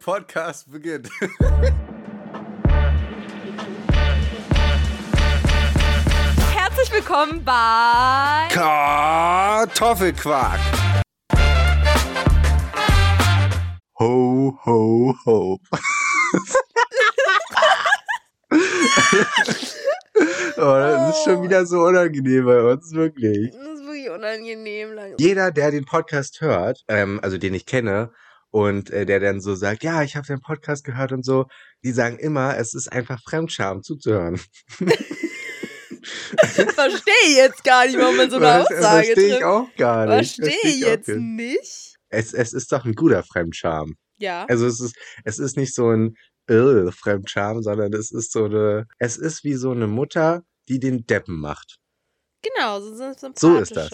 Podcast beginnt. Herzlich willkommen bei Kartoffelquark. Ho, ho, ho. oh, das ist schon wieder so unangenehm bei uns, wirklich. Das ist wirklich unangenehm. Jeder, der den Podcast hört, ähm, also den ich kenne, und äh, der dann so sagt, ja, ich habe den Podcast gehört und so, die sagen immer, es ist einfach Fremdscham zuzuhören. Verstehe ich jetzt gar nicht, warum man so eine Was- Aussage Verstehe ich auch gar nicht. Verstehe auch jetzt nicht. Es, es ist doch ein guter Fremdscham. Ja. Also es ist, es ist nicht so ein äh, Fremdscham, sondern es ist so eine, es ist wie so eine Mutter, die den Deppen macht. Genau, so sind So ist das.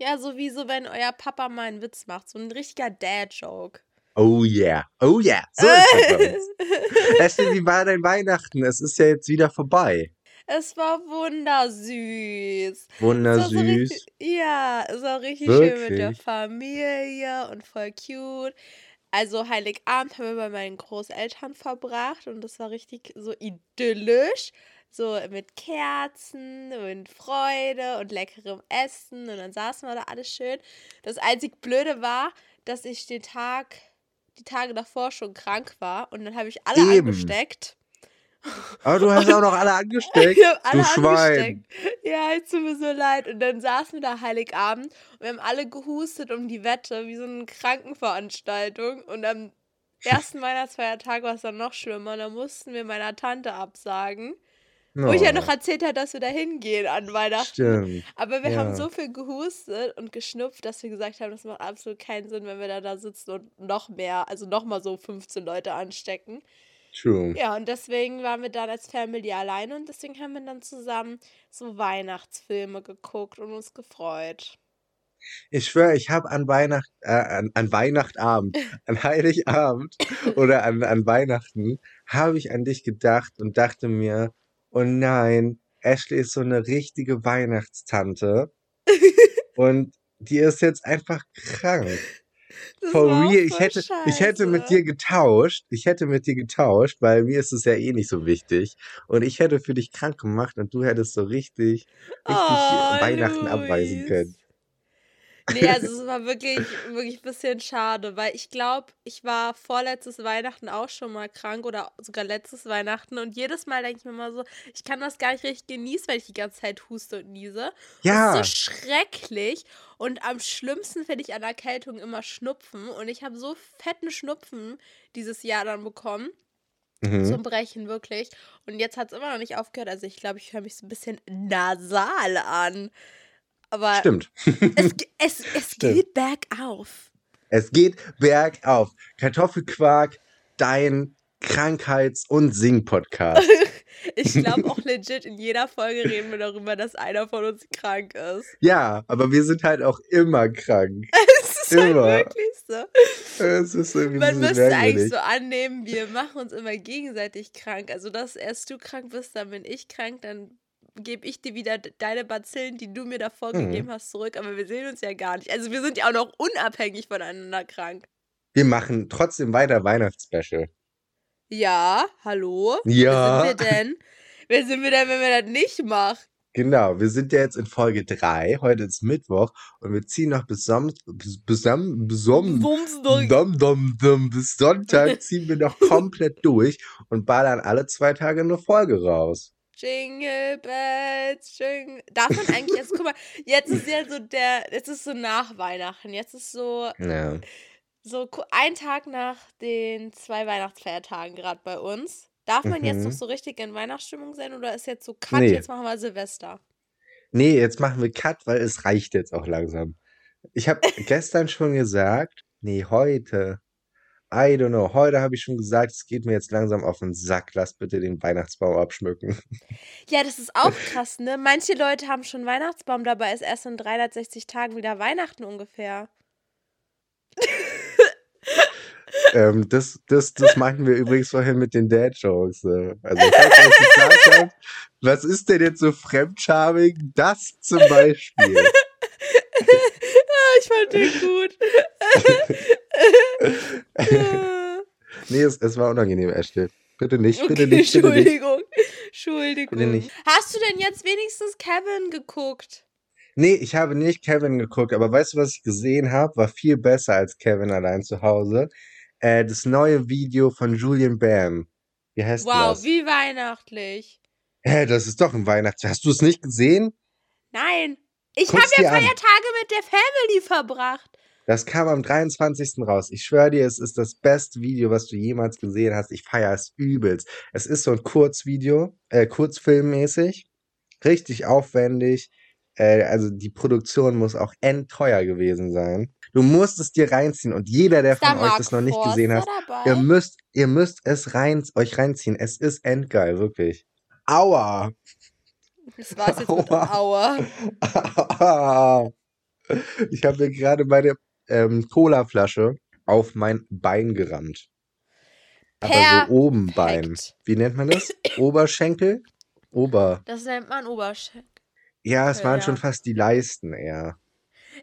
Ja, so wie so, wenn euer Papa mal einen Witz macht. So ein richtiger Dad-Joke. Oh yeah, oh yeah, so ist das bei uns. Ashley, wie war dein Weihnachten? Es ist ja jetzt wieder vorbei. es war wundersüß. War so Wundersüß. richtig, ja, es war richtig schön mit der Wirklich? Familie und voll cute. Also Heiligabend haben wir bei meinen Großeltern verbracht und das war richtig so idyllisch. So mit Kerzen und Freude und leckerem Essen und dann saßen wir da alles schön. Das einzig Blöde war, dass ich den Tag, die Tage davor schon krank war und dann habe ich alle Eben. angesteckt. Aber du hast auch noch alle angesteckt. Ich alle du Schwein. angesteckt. Ja, es tut mir so leid. Und dann saßen wir da Heiligabend und wir haben alle gehustet um die Wette, wie so eine Krankenveranstaltung. Und am ersten Weihnachtsfeiertag war es dann noch schlimmer. Und dann mussten wir meiner Tante absagen. Wo ich ja noch erzählt habe, dass wir da hingehen an Weihnachten. Stimmt. Aber wir Ja. haben so viel gehustet und geschnupft, dass wir gesagt haben, das macht absolut keinen Sinn, wenn wir da, da sitzen und noch mehr, also noch mal so 15 Leute anstecken. True. Ja, und deswegen waren wir dann als Family alleine und deswegen haben wir dann zusammen so Weihnachtsfilme geguckt und uns gefreut. Ich schwöre, ich habe an Weihnacht, äh, an, an Weihnachtabend, an Heiligabend oder an, an Weihnachten, habe ich an dich gedacht und dachte mir, oh nein, Ashley ist so eine richtige Weihnachtstante und die ist jetzt einfach krank. Das For real, ich hätte, ich hätte mit dir getauscht, ich hätte mit dir getauscht, weil mir ist es ja eh nicht so wichtig. Und ich hätte für dich krank gemacht und du hättest so richtig, richtig Oh, Weihnachten abweisen Luis. können. Nee, also es war wirklich, wirklich ein bisschen schade, weil ich glaube, ich war vorletztes Weihnachten auch schon mal krank oder sogar letztes Weihnachten und jedes Mal denke ich mir mal so, ich kann das gar nicht richtig genießen, weil ich die ganze Zeit huste und niese. Ja, Das ist so schrecklich und am schlimmsten finde ich an Erkältung immer Schnupfen und ich habe so fetten Schnupfen dieses Jahr dann bekommen. mhm. zum Brechen, wirklich. Und jetzt hat es immer noch nicht aufgehört. Also ich glaube, ich höre mich so ein bisschen nasal an. Aber stimmt. es, es, es Stimmt. geht bergauf. Es geht bergauf. Kartoffelquark, dein Krankheits- und Sing-Podcast. Ich glaube auch legit, in jeder Folge reden wir darüber, dass einer von uns krank ist. Ja, aber wir sind halt auch immer krank. Es ist halt Immer. wirklich so. Es ist irgendwie Man müsste eigentlich merkwürdig. so annehmen, wir machen uns immer gegenseitig krank. Also, dass erst du krank bist, dann bin ich krank, dann gebe ich dir wieder de- deine Bazillen, die du mir davor Mhm. gegeben hast, zurück. Aber wir sehen uns ja gar nicht. Also, wir sind ja auch noch unabhängig voneinander krank. Wir machen trotzdem weiter Weihnachtsspecial. Ja, hallo? Ja. Wer sind wir denn? Wer sind wir denn, wenn wir das nicht machen? Genau, wir sind ja jetzt in Folge 3. Heute ist Mittwoch und wir ziehen noch bis Som bis, dum, bis Sonntag ziehen wir noch komplett durch und ballern alle zwei Tage eine Folge raus. Jingle Bells, Jingle. Darf man eigentlich jetzt, guck mal, jetzt ist ja so der, jetzt ist so nach Weihnachten. Jetzt ist so, Ja. so ein Tag nach den zwei Weihnachtsfeiertagen gerade bei uns. Darf man jetzt noch Mhm. so richtig in Weihnachtsstimmung sein oder ist jetzt so Cut, Nee. jetzt machen wir Silvester? Nee, jetzt machen wir Cut, weil es reicht jetzt auch langsam. Ich habe gestern schon gesagt, nee, heute. I don't know. Heute habe ich schon gesagt, es geht mir jetzt langsam auf den Sack. Lass bitte den Weihnachtsbaum abschmücken. Ja, das ist auch krass, ne? Manche Leute haben schon Weihnachtsbaum, dabei ist erst in 360 Tagen wieder Weihnachten ungefähr. ähm, das, das, das meinten wir übrigens vorhin mit den Dad-Jokes. Äh. Also, habt, was ist denn jetzt so fremdschamig? Das zum Beispiel. ich fand den gut. Nee, es, es war unangenehm, Ashley. Bitte nicht, bitte Okay, nicht, bitte nicht. Entschuldigung. Entschuldigung. Bitte nicht. Hast du denn jetzt wenigstens Kevin geguckt? Nee, ich habe nicht Kevin geguckt, aber weißt du, was ich gesehen habe? War viel besser als Kevin allein zu Hause. Äh, das neue Video von Julian Bam. Wie heißt Wow, das? wie weihnachtlich. Hä, das ist doch ein Weihnachts... Hast du es nicht gesehen? Nein. Ich habe ja dir an. Feiertage mit der Family verbracht. Das kam am 23. raus. Ich schwöre dir, es ist das beste Video, was du jemals gesehen hast. Ich feiere es übelst. Es ist so ein Kurzvideo, äh, Kurzfilmmäßig. Richtig aufwendig. Äh, also die Produktion muss auch endteuer gewesen sein. Du musst es dir reinziehen und jeder, der von euch das noch nicht Forster gesehen hat, dabei? ihr müsst, ihr müsst es rein, euch reinziehen. Es ist endgeil, wirklich. Aua! Das war's jetzt mit Aua. Aua. ich habe mir gerade meine ähm, Colaflasche auf mein Bein gerammt. Aber so oben Bein. Perfekt. Wie nennt man das? Oberschenkel? Ober. Das nennt man Oberschenkel. Ja, es waren Ja. schon fast die Leisten eher.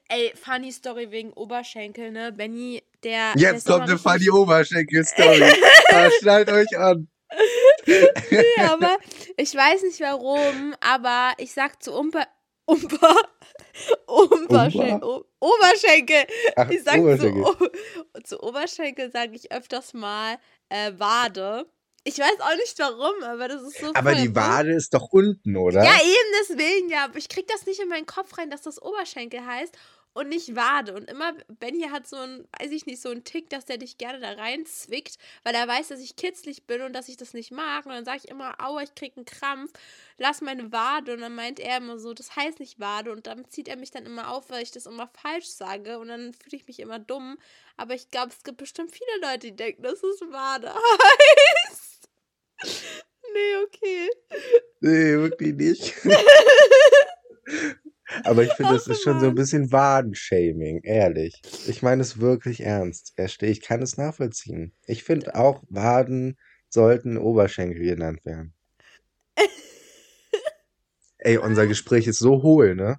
Ey, funny Story wegen Oberschenkel, ne? Benny, der. der Jetzt immer kommt eine funny Oberschenkel-Story. Schnallt euch an. Nee, aber ich weiß nicht warum, aber ich sag zu Umpa. Umpa. Umperschen- O- Oberschenkel. Ach, Ich sag Oberschenkel. zu, zu Oberschenkel sage ich öfters mal äh, Wade. Ich weiß auch nicht warum, aber das ist so. Aber die dumm. Wade ist doch unten, oder? Ja, eben deswegen ja. Aber ich krieg das nicht in meinen Kopf rein, dass das Oberschenkel heißt und nicht Wade. Und immer, Benny hat so ein, weiß ich nicht, so einen Tick, dass der dich gerne da reinzwickt, weil er weiß, dass ich kitzlig bin und dass ich das nicht mag. Und dann sage ich immer, aua, ich krieg einen Krampf, lass meine Wade. Und dann meint er immer so, das heißt nicht Wade. Und dann zieht er mich dann immer auf, weil ich das immer falsch sage. Und dann fühle ich mich immer dumm. Aber ich glaube, es gibt bestimmt viele Leute, die denken, dass es Wade heißt. Nee, okay. Nee, wirklich nicht. Aber ich finde, das Ach, ist schon so ein bisschen Wadenshaming, ehrlich. Ich meine es wirklich ernst. Ich kann es nachvollziehen. Ich finde auch, Waden sollten Oberschenkel genannt werden. Ey, unser Gespräch ist so hohl, ne?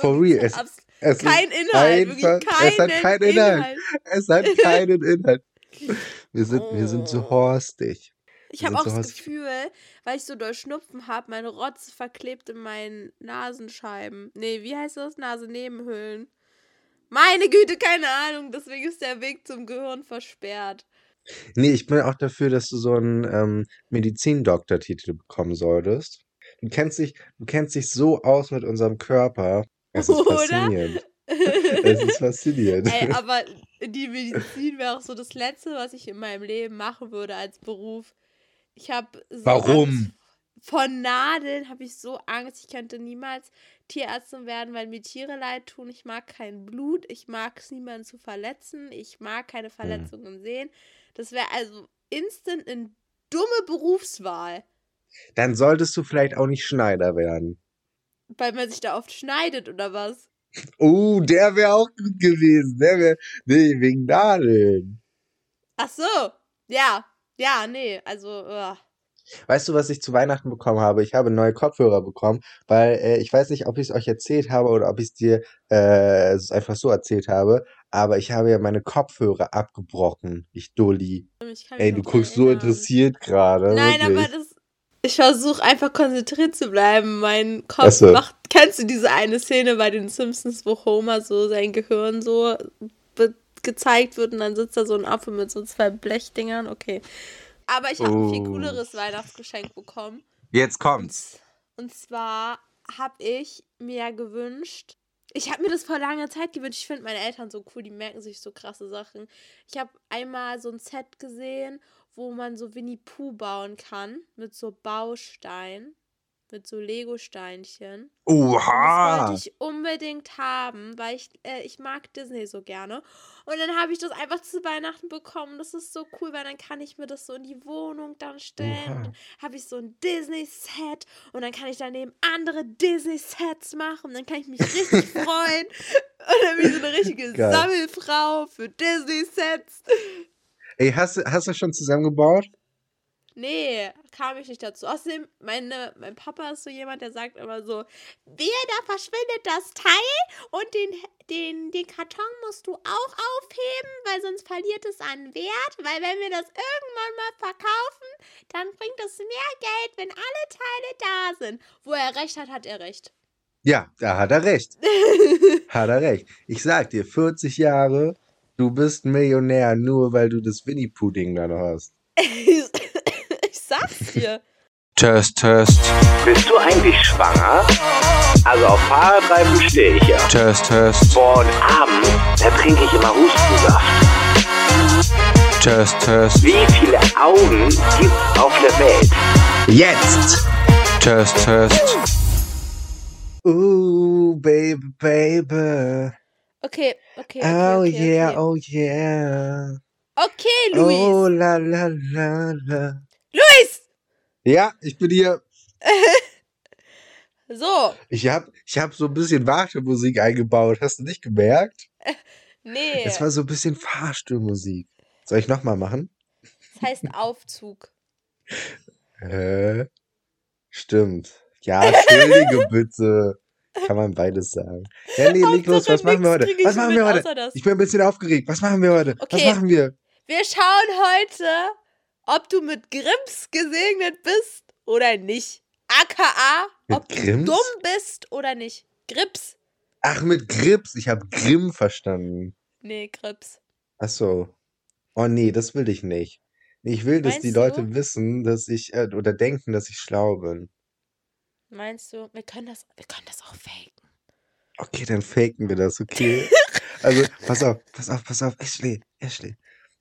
For real, es- Es kein Inhalt, einfach- es hat keinen Inhalt. Inhalt. Es hat keinen Inhalt. Wir sind, wir sind so Oh. horstig. Ich Wir habe auch das. Gefühl, weil ich so doll Schnupfen habe, meine Rotze verklebt in meinen Nasenscheiben. Nee, wie heißt das? Nasennebenhöhlen. Meine Güte, keine Ahnung. Deswegen ist der Weg zum Gehirn versperrt. Nee, ich bin auch dafür, dass du so einen ähm, Medizindoktortitel bekommen solltest. Du kennst dich, du kennst dich so aus mit unserem Körper. Es ist Oder? faszinierend. Es ist faszinierend. Ey, aber die Medizin wäre auch so das Letzte, was ich in meinem Leben machen würde als Beruf. Ich habe so Warum? Angst von Nadeln habe ich so Angst. Ich könnte niemals Tierärztin werden, weil mir Tiere leid tun. Ich mag kein Blut. Ich mag es, niemanden zu verletzen. Ich mag keine Verletzungen sehen. Das wäre also instant eine dumme Berufswahl, Dann solltest du vielleicht auch nicht Schneider werden. weil man sich da oft schneidet oder was. Oh, der wäre auch gut gewesen. Der wäre, nee, wegen Nadeln. Ach so. Ja. Ja, nee. Also, ugh. Weißt du, was ich zu Weihnachten bekommen habe? Ich habe neue Kopfhörer bekommen, weil äh, ich weiß nicht, ob ich es euch erzählt habe oder ob ich es dir äh, einfach so erzählt habe, aber ich habe ja meine Kopfhörer abgebrochen, ich Dulli. ich Ey, du guckst so interessiert gerade, Nein, aber wirklich. das. Ich versuche einfach konzentriert zu bleiben. Mein Kopf so. macht. Kennst du diese eine Szene bei den Simpsons, wo Homer so sein Gehirn so gezeigt wird und dann sitzt da so ein Affe mit so zwei Blechdingern? Okay. Aber ich habe ein viel Oh. cooleres Weihnachtsgeschenk bekommen. Jetzt kommt's. Und zwar habe ich mir gewünscht, ich habe mir das vor langer Zeit gewünscht. Ich finde meine Eltern so cool, die merken sich so krasse Sachen. Ich habe einmal so ein Set gesehen, wo man so Winnie Pooh bauen kann mit so Bausteinen, mit so Lego-Steinchen. Und das Oha! wollte ich unbedingt haben, weil ich, äh, ich mag Disney so gerne. Und dann habe ich das einfach zu Weihnachten bekommen. Das ist so cool, weil dann kann ich mir das so in die Wohnung dann stellen. Oha. Habe ich so ein Disney-Set und dann kann ich daneben andere Disney-Sets machen. Und dann kann ich mich richtig freuen. Und dann bin ich so eine richtige Geil. Sammelfrau für Disney-Sets. Ey, hast, du- hast du schon zusammengebaut? Nee, kam ich nicht dazu. Außerdem, meine, mein Papa ist so jemand, der sagt immer so, wer da verschwindet das Teil und den, den, den Karton musst du auch aufheben, weil sonst verliert es an Wert. Weil wenn wir das irgendwann mal verkaufen, dann bringt es mehr Geld, wenn alle Teile da sind. Wo er recht hat, hat er recht. Ja, da hat er recht. hat er recht. Ich sag dir, 40 Jahre, du bist Millionär, nur weil du das Winnie-Pudding da noch hast. sag's dir. Test, Test. Bist du eigentlich schwanger? Also auf Fahrradreifen stehe ich ja. Test, Test. Boah, und abends, da trinke ich immer Hustensaft. Test, Test. Wie viele Augen gibt's auf der Welt? Jetzt! Test, Test. Ooh, baby, baby. Okay, okay, okay. Oh okay, yeah, okay. oh yeah. Okay, Luis. Oh la la la la. Luis! Ja, ich bin hier. So, Ich hab, ich hab so ein bisschen Wartemusik eingebaut. Hast du nicht gemerkt? nee. Es war so ein bisschen Fahrstuhlmusik. Soll ich nochmal machen? Das heißt Aufzug. Hä? Stimmt. Ja, entschuldige bitte. Kann man beides sagen. Ja, nee, leg los. Was machen wir heute? Was machen wir heute? Ich bin ein bisschen aufgeregt. Was machen wir heute? Was Okay. machen wir? Wir schauen heute, ob du mit Grimms gesegnet bist oder nicht. AKA, Mit ob Grimms? du dumm bist oder nicht. Grips? Ach, mit Grips. Ich habe Grimm verstanden. Nee, Grips. Ach so. Oh nee, das will ich nicht. Ich will, dass die Meinst du? Leute wissen, dass ich, äh, oder denken, dass ich schlau bin. Meinst du, wir können das, wir können das auch faken. Okay, dann faken wir das, okay? Also, pass auf, pass auf, pass auf, Ashley, Ashley.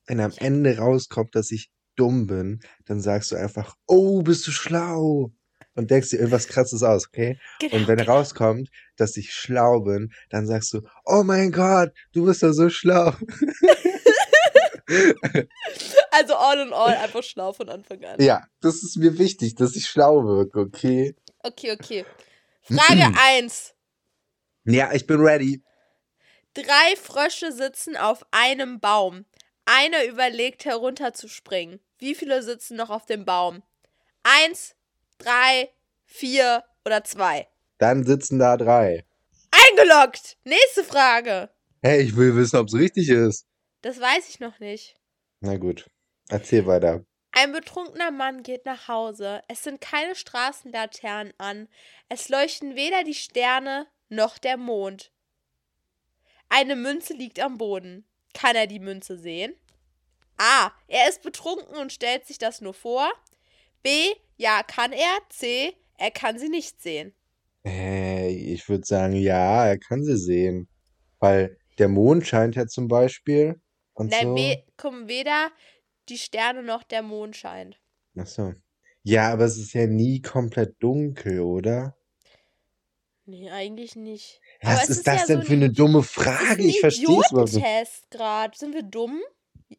Wenn am Ende rauskommt, dass ich dumm bin, dann sagst du einfach, oh, bist du schlau? Und denkst dir irgendwas krasses aus, okay? Genau, Und wenn genau. rauskommt, dass ich schlau bin, dann sagst du, oh mein Gott, du bist doch so schlau. Also all in all einfach schlau von Anfang an. Ja, das ist mir wichtig, dass ich schlau wirke, okay? Okay, okay. Frage 1. Ja, ich bin ready. Drei Frösche sitzen auf einem Baum. Einer überlegt herunterzuspringen. Wie viele sitzen noch auf dem Baum? Eins, drei, vier oder zwei? Dann sitzen da drei. Eingeloggt! Nächste Frage. Hey, ich will wissen, ob es richtig ist. Das weiß ich noch nicht. Na gut, erzähl weiter. Ein betrunkener Mann geht nach Hause. Es sind keine Straßenlaternen an. Es leuchten weder die Sterne noch der Mond. Eine Münze liegt am Boden. Kann er die Münze sehen? A. Er ist betrunken und stellt sich das nur vor. B. Ja, kann er. C. Er kann sie nicht sehen. Hey, ich würde sagen, ja, er kann sie sehen. Weil der Mond scheint ja zum Beispiel. Und Nein, so. we kommen weder die Sterne noch der Mond scheint. Ach so. Ja, aber es ist ja nie komplett dunkel, oder? Nee, eigentlich nicht. Was ist ist das ja denn so für ein eine dumme Frage? ein Ich verstehe es überhaupt nicht. Idiotentest gerade. Sind wir dumm?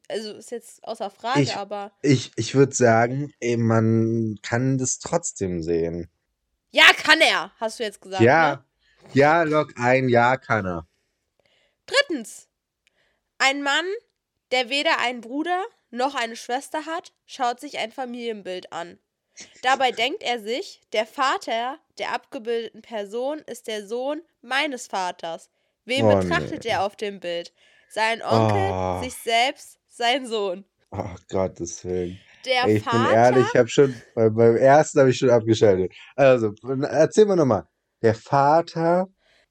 Also ist jetzt außer Frage, Ich- aber. Ich, ich würde sagen, ey, man kann das trotzdem sehen. Ja, kann er, hast du jetzt gesagt. Ja, Ne? ja, log ein, ja, kann er. Drittens. Ein Mann, der weder einen Bruder noch eine Schwester hat, schaut sich ein Familienbild an. Dabei denkt er sich, der Vater der abgebildeten Person ist der Sohn meines Vaters. Wen Oh, betrachtet nee. er auf dem Bild? Sein Onkel, Oh. sich selbst, sein Sohn. Ach Gottes Willen. Der Ey, ich Vater. bin ehrlich, ich habe schon, bei, beim ersten habe ich schon abgeschaltet. Also, erzähl mal nochmal. Der Vater,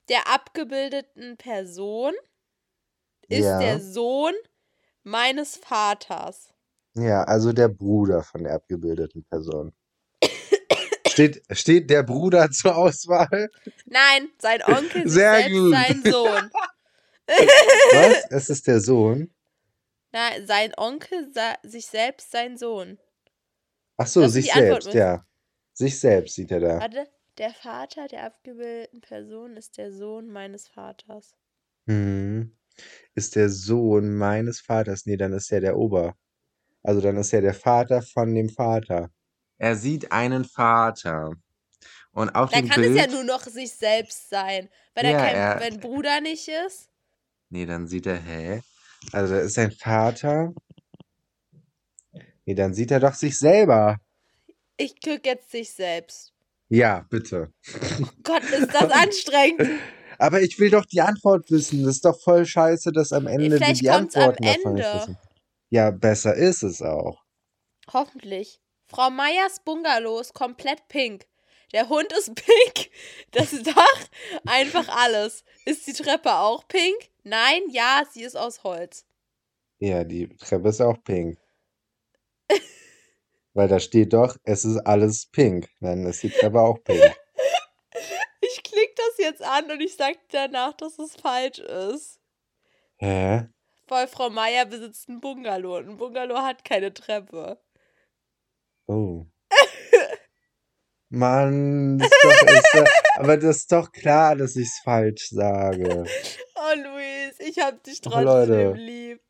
der abgebildeten Person ist Ja. der Sohn meines Vaters. Ja, also der Bruder von der abgebildeten Person. Steht, steht der Bruder zur Auswahl? Nein, sein Onkel ist Sehr selbst gut. sein Sohn. Was? Es ist der Sohn? Nein, sein Onkel sich selbst sein Sohn. Ach so, Das sich selbst, ja. Sich selbst sieht er da. Warte, der Vater der abgebildeten Person ist der Sohn meines Vaters. Hm. Ist der Sohn meines Vaters? Nee, dann ist er der Ober. Also dann ist er der Vater von dem Vater. Er sieht einen Vater. Und auf Dann dem kann Bild. es ja nur noch sich selbst sein. Wenn er Ja, kein er- wenn Bruder nicht ist. Nee, dann sieht er, hä? Also da ist sein Vater. Nee, dann sieht er doch sich selber. Ich guck jetzt sich selbst. Ja, bitte. Gott, ist das anstrengend. Aber ich will doch die Antwort wissen. Das ist doch voll scheiße, dass am Ende die, Vielleicht die kommt's am Antworten davon nicht Ende. wissen. Ja, besser ist es auch. Hoffentlich. Frau Meyers Bungalow ist komplett pink. Der Hund ist pink. Das Dach, einfach alles. Ist die Treppe auch pink? Nein, ja, sie ist aus Holz. Ja, die Treppe ist auch pink. Weil da steht doch, es ist alles pink. Dann ist die Treppe auch pink. Ich klick das jetzt an und ich sag danach, dass es falsch ist. Hä? Weil Frau Meier besitzt ein Bungalow und ein Bungalow hat keine Treppe. Oh. Mann, das ist doch, ist aber das ist doch klar, dass ich es falsch sage. Oh, Luis, ich hab dich Oh, trotzdem Leute. lieb.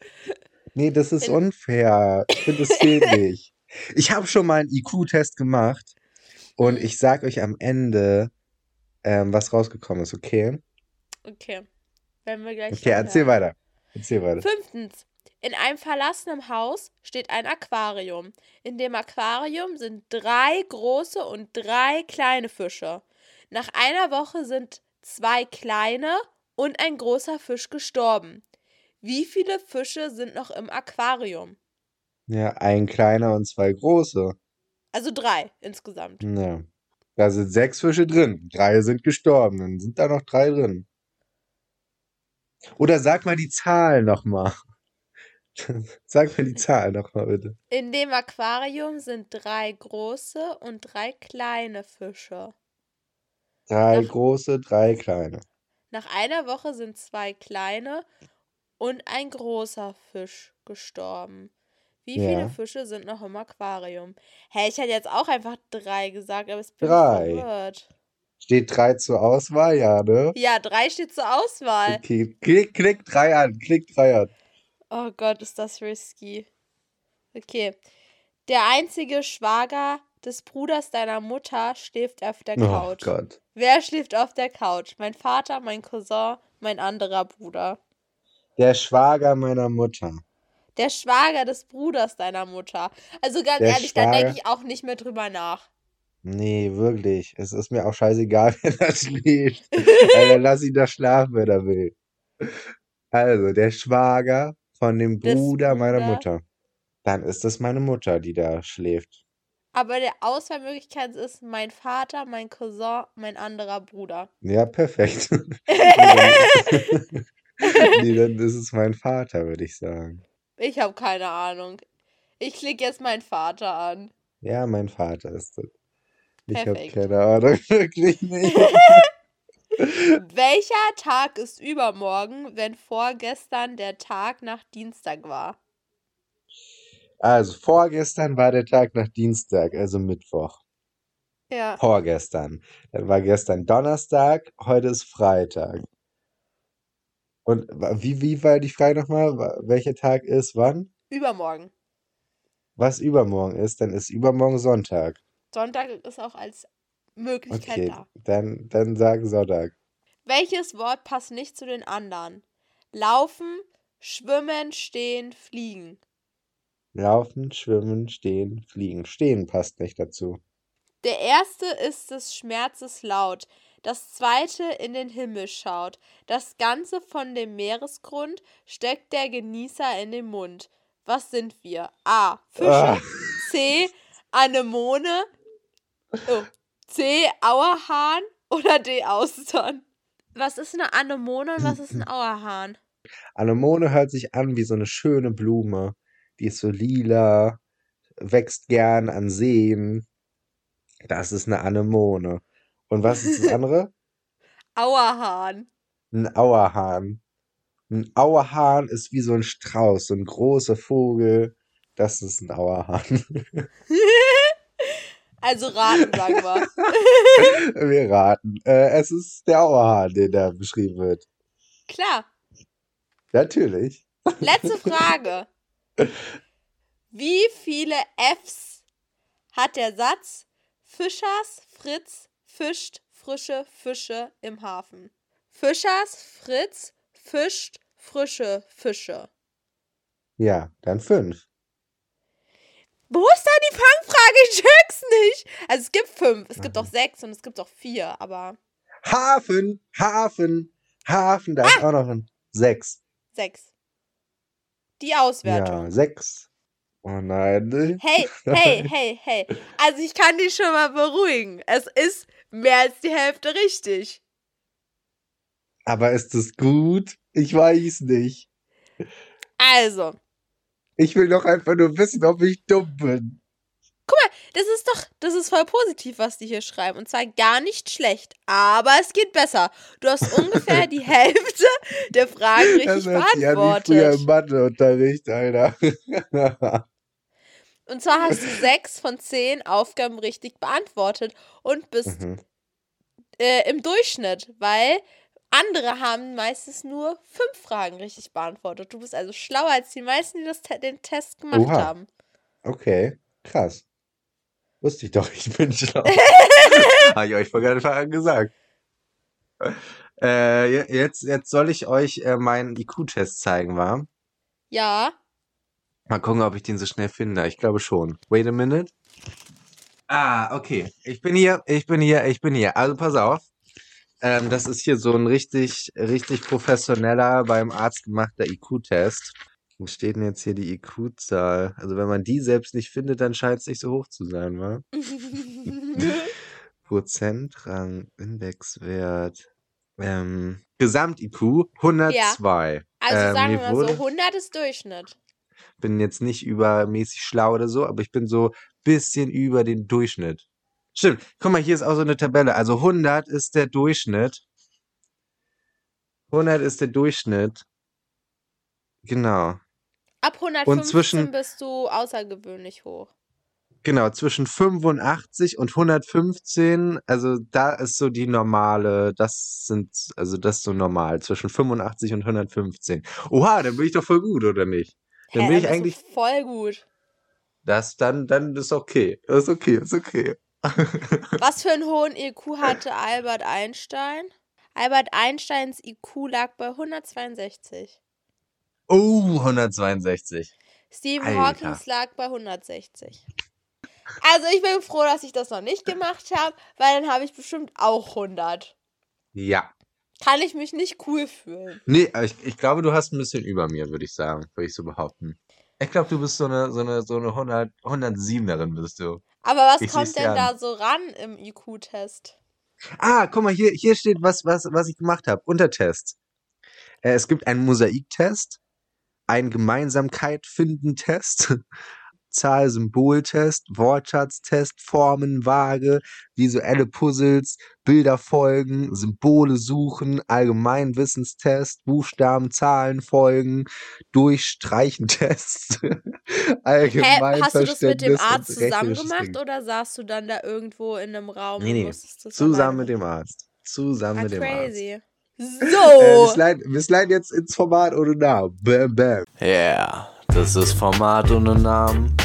Nee, das ist unfair. Ich finde, zählt nicht. Ich habe schon mal einen IQ-Test gemacht und ich sag euch am Ende, ähm, was rausgekommen ist, okay? Okay. Werden wir gleich Okay, erzähl weiter. Erzähl weiter. Fünftens. In einem verlassenen Haus steht ein Aquarium. In dem Aquarium sind drei große und drei kleine Fische. Nach einer Woche sind zwei kleine und ein großer Fisch gestorben. Wie viele Fische sind noch im Aquarium? Ja, ein kleiner und zwei große. Also drei insgesamt. Ja. Da sind sechs Fische drin. Drei sind gestorben. Dann sind da noch drei drin. Oder sag mal die Zahl nochmal. Sag mal die Zahl nochmal, bitte. In dem Aquarium sind drei große und drei kleine Fische. Drei Nach- große, drei kleine. Nach einer Woche sind zwei kleine und ein großer Fisch gestorben. Wie Ja. viele Fische sind noch im Aquarium? Hä, ich hätte jetzt auch einfach drei gesagt, aber jetzt bin Drei. verwirrt. Steht drei zur Auswahl, ja, ne? Ja, drei steht zur Auswahl. Okay, klick, klick drei an, klick drei an. Oh Gott, ist das risky. Okay. Der einzige Schwager des Bruders deiner Mutter schläft auf der Oh Couch. Gott. Wer schläft auf der Couch? Mein Vater, mein Cousin, mein anderer Bruder. Der Schwager meiner Mutter. Der Schwager des Bruders deiner Mutter. Also ganz Der ehrlich, da denke Schwager- ich auch nicht mehr drüber nach. Nee, wirklich. Es ist mir auch scheißegal, wer da schläft. Alter, lass ihn da schlafen, wenn er will. Also, der Schwager von dem Des Bruder meiner Bruder. Mutter. Dann ist das meine Mutter, die da schläft. Aber der Auswahlmöglichkeit ist mein Vater, mein Cousin, mein anderer Bruder. Ja, perfekt. nee, dann, nee, dann ist es mein Vater, würde ich sagen. Ich habe keine Ahnung. Ich klicke jetzt meinen Vater an. Ja, mein Vater ist das. Ich habe keine Ahnung, wirklich nicht. Welcher Tag ist übermorgen, wenn vorgestern der Tag nach Dienstag war? Also, vorgestern war der Tag nach Dienstag, also Mittwoch. Ja. Vorgestern. Dann war gestern Donnerstag, heute ist Freitag. Und wie, wie war die Frage nochmal? Welcher Tag ist wann? Übermorgen. Was übermorgen ist, dann ist übermorgen Sonntag. Sonntag ist auch als Möglichkeit Okay, da. dann, dann sag Sonntag. Welches Wort passt nicht zu den anderen? Laufen, schwimmen, stehen, fliegen. Laufen, schwimmen, stehen, fliegen. Stehen passt nicht dazu. Der erste ist des Schmerzes laut, das zweite in den Himmel schaut. Das Ganze von dem Meeresgrund steckt der Genießer in den Mund. Was sind wir? A. Fische. Ah. C. Anemone. Oh. C. Auerhahn. Oder D. Austern. Was ist eine Anemone und was ist ein Auerhahn? Anemone hört sich an wie so eine schöne Blume. Die ist so lila, wächst gern an Seen. Das ist eine Anemone. Und was ist das andere? Auerhahn. Ein Auerhahn. Ein Auerhahn ist wie so ein Strauß, so ein großer Vogel. Das ist ein Auerhahn. Also raten, sagen wir. Wir raten. Äh, es ist der Auerhahn, der da beschrieben wird. Klar. Natürlich. Letzte Frage. Wie viele Fs hat der Satz Fischers Fritz fischt frische Fische im Hafen? Fischers Fritz fischt frische Fische. Ja, dann fünf. Wo ist da die? Ich check's nicht. Also es gibt fünf, es gibt auch sechs und es gibt auch vier, aber Hafen, Hafen, Hafen, da ist Ah! auch noch ein sechs. sechs. Die Auswertung. Ja, sechs. Oh nein. Hey, hey, hey, hey. Also ich kann dich schon mal beruhigen. Es ist mehr als die Hälfte richtig. Aber ist das gut? Ich weiß nicht. Also, Ich will doch einfach nur wissen, ob ich dumm bin. Das ist doch, das ist voll positiv, was die hier schreiben. Und zwar gar nicht schlecht. Aber es geht besser. Du hast ungefähr die Hälfte der Fragen richtig Das hört sich an wie früher im beantwortet. Matheunterricht, Alter. Und zwar hast du sechs von zehn Aufgaben richtig beantwortet und bist Mhm. äh, im Durchschnitt, weil andere haben meistens nur fünf Fragen richtig beantwortet. Du bist also schlauer als die meisten, die das den Test gemacht Oha. haben. Okay, krass. Wusste ich doch, ich bin schlau. Habe ich euch vor gerade Anfang gesagt. Äh, je- jetzt, jetzt soll ich euch äh, meinen IQ-Test zeigen, wa? Ja. Mal gucken, ob ich den so schnell finde. Ich glaube schon. Wait a minute. Ah, okay. Ich bin hier, ich bin hier, ich bin hier. Also pass auf. Ähm, das ist hier so ein richtig, richtig professioneller, beim Arzt gemachter IQ-Test. Wo steht denn jetzt hier die IQ-Zahl? Also wenn man die selbst nicht findet, dann scheint es nicht so hoch zu sein, wa? Prozentrang, Indexwert, ähm, Gesamt-IQ 102. Also Ähm, sagen wir mal so, 100 ist Durchschnitt. bin jetzt nicht übermäßig schlau oder so, aber ich bin so bisschen über den Durchschnitt. Stimmt. Guck mal, hier ist auch so eine Tabelle. Also 100 ist der Durchschnitt. 100 ist der Durchschnitt. Genau. Ab 115 zwischen- bist du außergewöhnlich hoch. Genau, zwischen 85 und 115, also da ist so die normale, das sind, also das ist so normal, zwischen 85 und 115. Oha, dann bin ich doch voll gut, oder nicht? Dann Hä, bin ich eigentlich, voll gut. das, dann, dann ist okay. Ist okay, ist okay. Was für einen hohen IQ hatte Albert Einstein? Albert Einsteins IQ lag bei 162. Oh, 162. Stephen Alter. Hawking lag bei 160. Also ich bin froh, dass ich das noch nicht gemacht habe, weil dann habe ich bestimmt auch 100. Ja. Kann ich mich nicht cool fühlen. Nee, aber ich, ich glaube, du hast ein bisschen über mir, würde ich sagen, würde ich so behaupten. Ich glaube, du bist so eine, so eine, so eine 100, 107erin bist du. Aber was Ich kommt denn dir da so ran im IQ-Test? Ah, guck mal, hier, hier steht was, was, was ich gemacht habe. Untertest. Äh, es gibt einen Mosaiktest, einen Gemeinsamkeit-Finden-Test, Zahl-Symbol-Test, Wortschatztest, Formenwaage, visuelle Puzzles, Bilder folgen, Symbole suchen, Allgemeinwissenstest, Buchstaben, Zahlen folgen, Durchstreichen-Test, Hä, hast du das mit dem Arzt zusammen gemacht oder saßt du dann da irgendwo in einem Raum Nee, und nee, Zusammen mit dem Arzt. Zusammen Ah, mit dem Arzt. Äh, So. wir, sliden, wir sliden jetzt ins Format ohne Namen. Bam, bam. Yeah, das ist Format ohne Namen.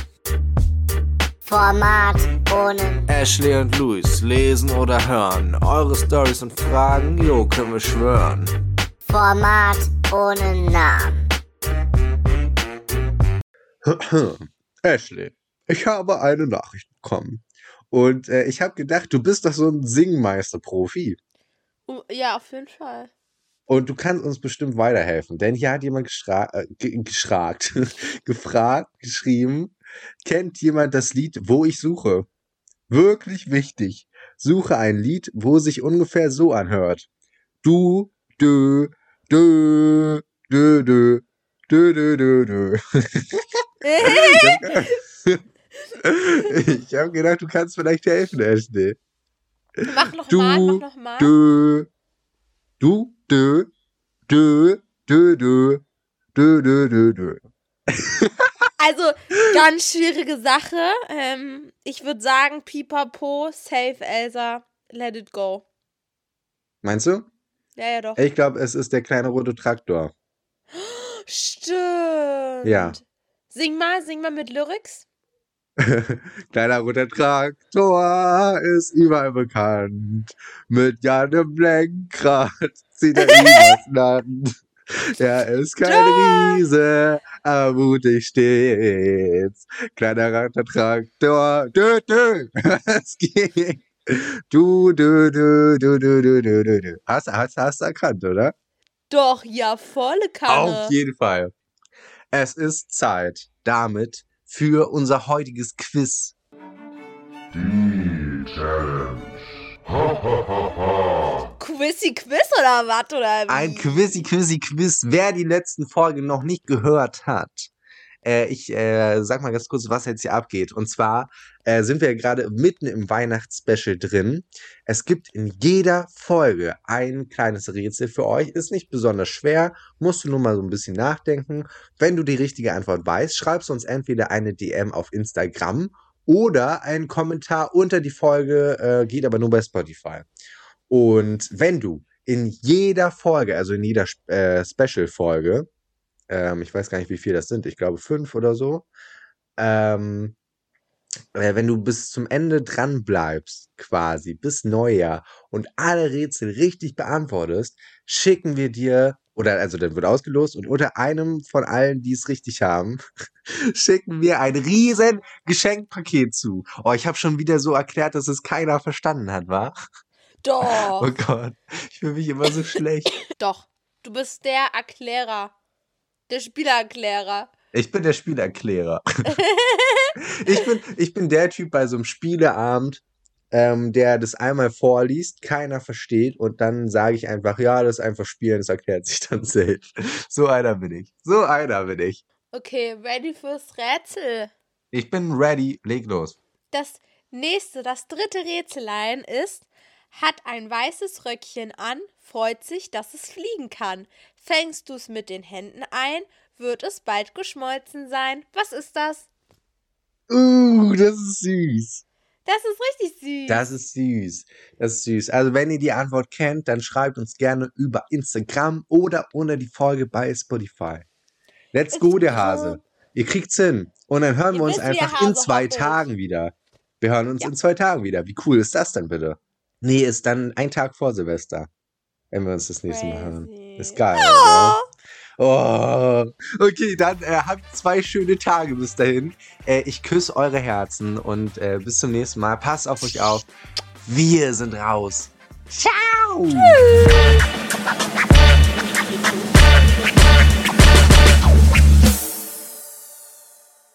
Format ohne Ashley und Luis lesen oder hören. Eure Stories und Fragen, jo, können wir schwören. Format ohne Namen. Ashley, ich habe eine Nachricht bekommen. Und äh, ich habe gedacht, du bist doch so ein Singmeister-Profi. Ja, auf jeden Fall. Und du kannst uns bestimmt weiterhelfen. Denn hier hat jemand geschra äh, ge geschragt, gefragt, geschrieben, kennt jemand das Lied Wo ich suche? Wirklich wichtig. Suche ein Lied, wo sich ungefähr so anhört. Du, dö, dö, dö, dö, dö, dö, dö, dö. ich habe gedacht, du kannst vielleicht helfen, Ashley. Mach noch Du, mal, mach noch mal. Dö, du, dö, dö, dö, dö, dö, dö, dö, dö. Also, ganz schwierige Sache. Ähm, ich würde sagen, Pipapo, Save Elsa, Let it go. Meinst du? Ja, ja, doch. Ich glaube, es ist der kleine rote Traktor. Stimmt. Ja. Sing mal, sing mal mit Lyrics. Kleiner roter Traktor ist überall bekannt. Mit Jan im Lenkrad zieht er übers Land. Er ist kein Riese, aber mutig stets. Kleiner Ratter Traktor, dö, dö. Es geht. Du, du, du, du, du, du, du, du, du. Hast, hast, hast du erkannt, oder? Doch, ja, volle Kanne. Auf jeden Fall. Es ist Zeit damit für unser heutiges Quiz. Die Challenge. Ha, ha, ha, ha. Quizzy Quiz oder was? Oder wie? Ein Quizzy, Quizzy, Quiz. Wer die letzten Folgen noch nicht gehört hat, äh, ich äh, sag mal ganz kurz, was jetzt hier abgeht. Und zwar äh, sind wir gerade mitten im Weihnachtsspecial drin. Es gibt in jeder Folge ein kleines Rätsel für euch. Ist nicht besonders schwer, musst du nur mal so ein bisschen nachdenken. Wenn du die richtige Antwort weißt, schreibst uns entweder eine DM auf Instagram oder einen Kommentar unter die Folge, äh, geht aber nur bei Spotify. Und wenn du in jeder Folge, also in jeder äh, Special-Folge, ähm, ich weiß gar nicht, wie viel das sind, ich glaube fünf oder so, ähm, äh, wenn du bis zum Ende dran bleibst, quasi, bis Neujahr und alle Rätsel richtig beantwortest, schicken wir dir, oder also dann wird ausgelost und unter einem von allen, die es richtig haben, schicken wir ein riesen Geschenkpaket zu. Oh, ich habe schon wieder so erklärt, dass es keiner verstanden hat, wa? Doch, Oh Gott, ich fühle mich immer so schlecht. doch. Du bist der Erklärer. Der Spielererklärer. Ich bin der Spielerklärer. ich, bin, ich bin der Typ bei so einem Spieleabend, ähm, der das einmal vorliest, keiner versteht und dann sage ich einfach, ja, das ist einfach spielen, das erklärt sich dann selbst. So einer bin ich. So einer bin ich. Okay, ready fürs Rätsel. Ich bin ready, leg los. Das nächste, das dritte Rätselein ist, hat ein weißes Röckchen an, freut sich, dass es fliegen kann. Fängst du es mit den Händen ein, wird es bald geschmolzen sein. Was ist das? Uh, das ist süß. Das ist richtig süß. Das ist süß. Das ist süß. Also, wenn ihr die Antwort kennt, dann schreibt uns gerne über Instagram oder unter die Folge bei Spotify. Let's go, der Hase. Ihr kriegt's hin. Und dann hören Ihr wir uns wisst, einfach in zwei. Tagen wieder. Wir hören uns Ja. in zwei Tagen wieder. Wie cool ist das denn bitte? Nee, ist dann ein Tag vor Silvester. Wenn wir uns das nächste Mal hören. Ist geil, ja. oder? Oh. Okay, dann äh, habt zwei schöne Tage bis dahin. Äh, ich küsse eure Herzen und äh, bis zum nächsten Mal. Passt auf euch auf. Wir sind raus. Ciao. Tschüss.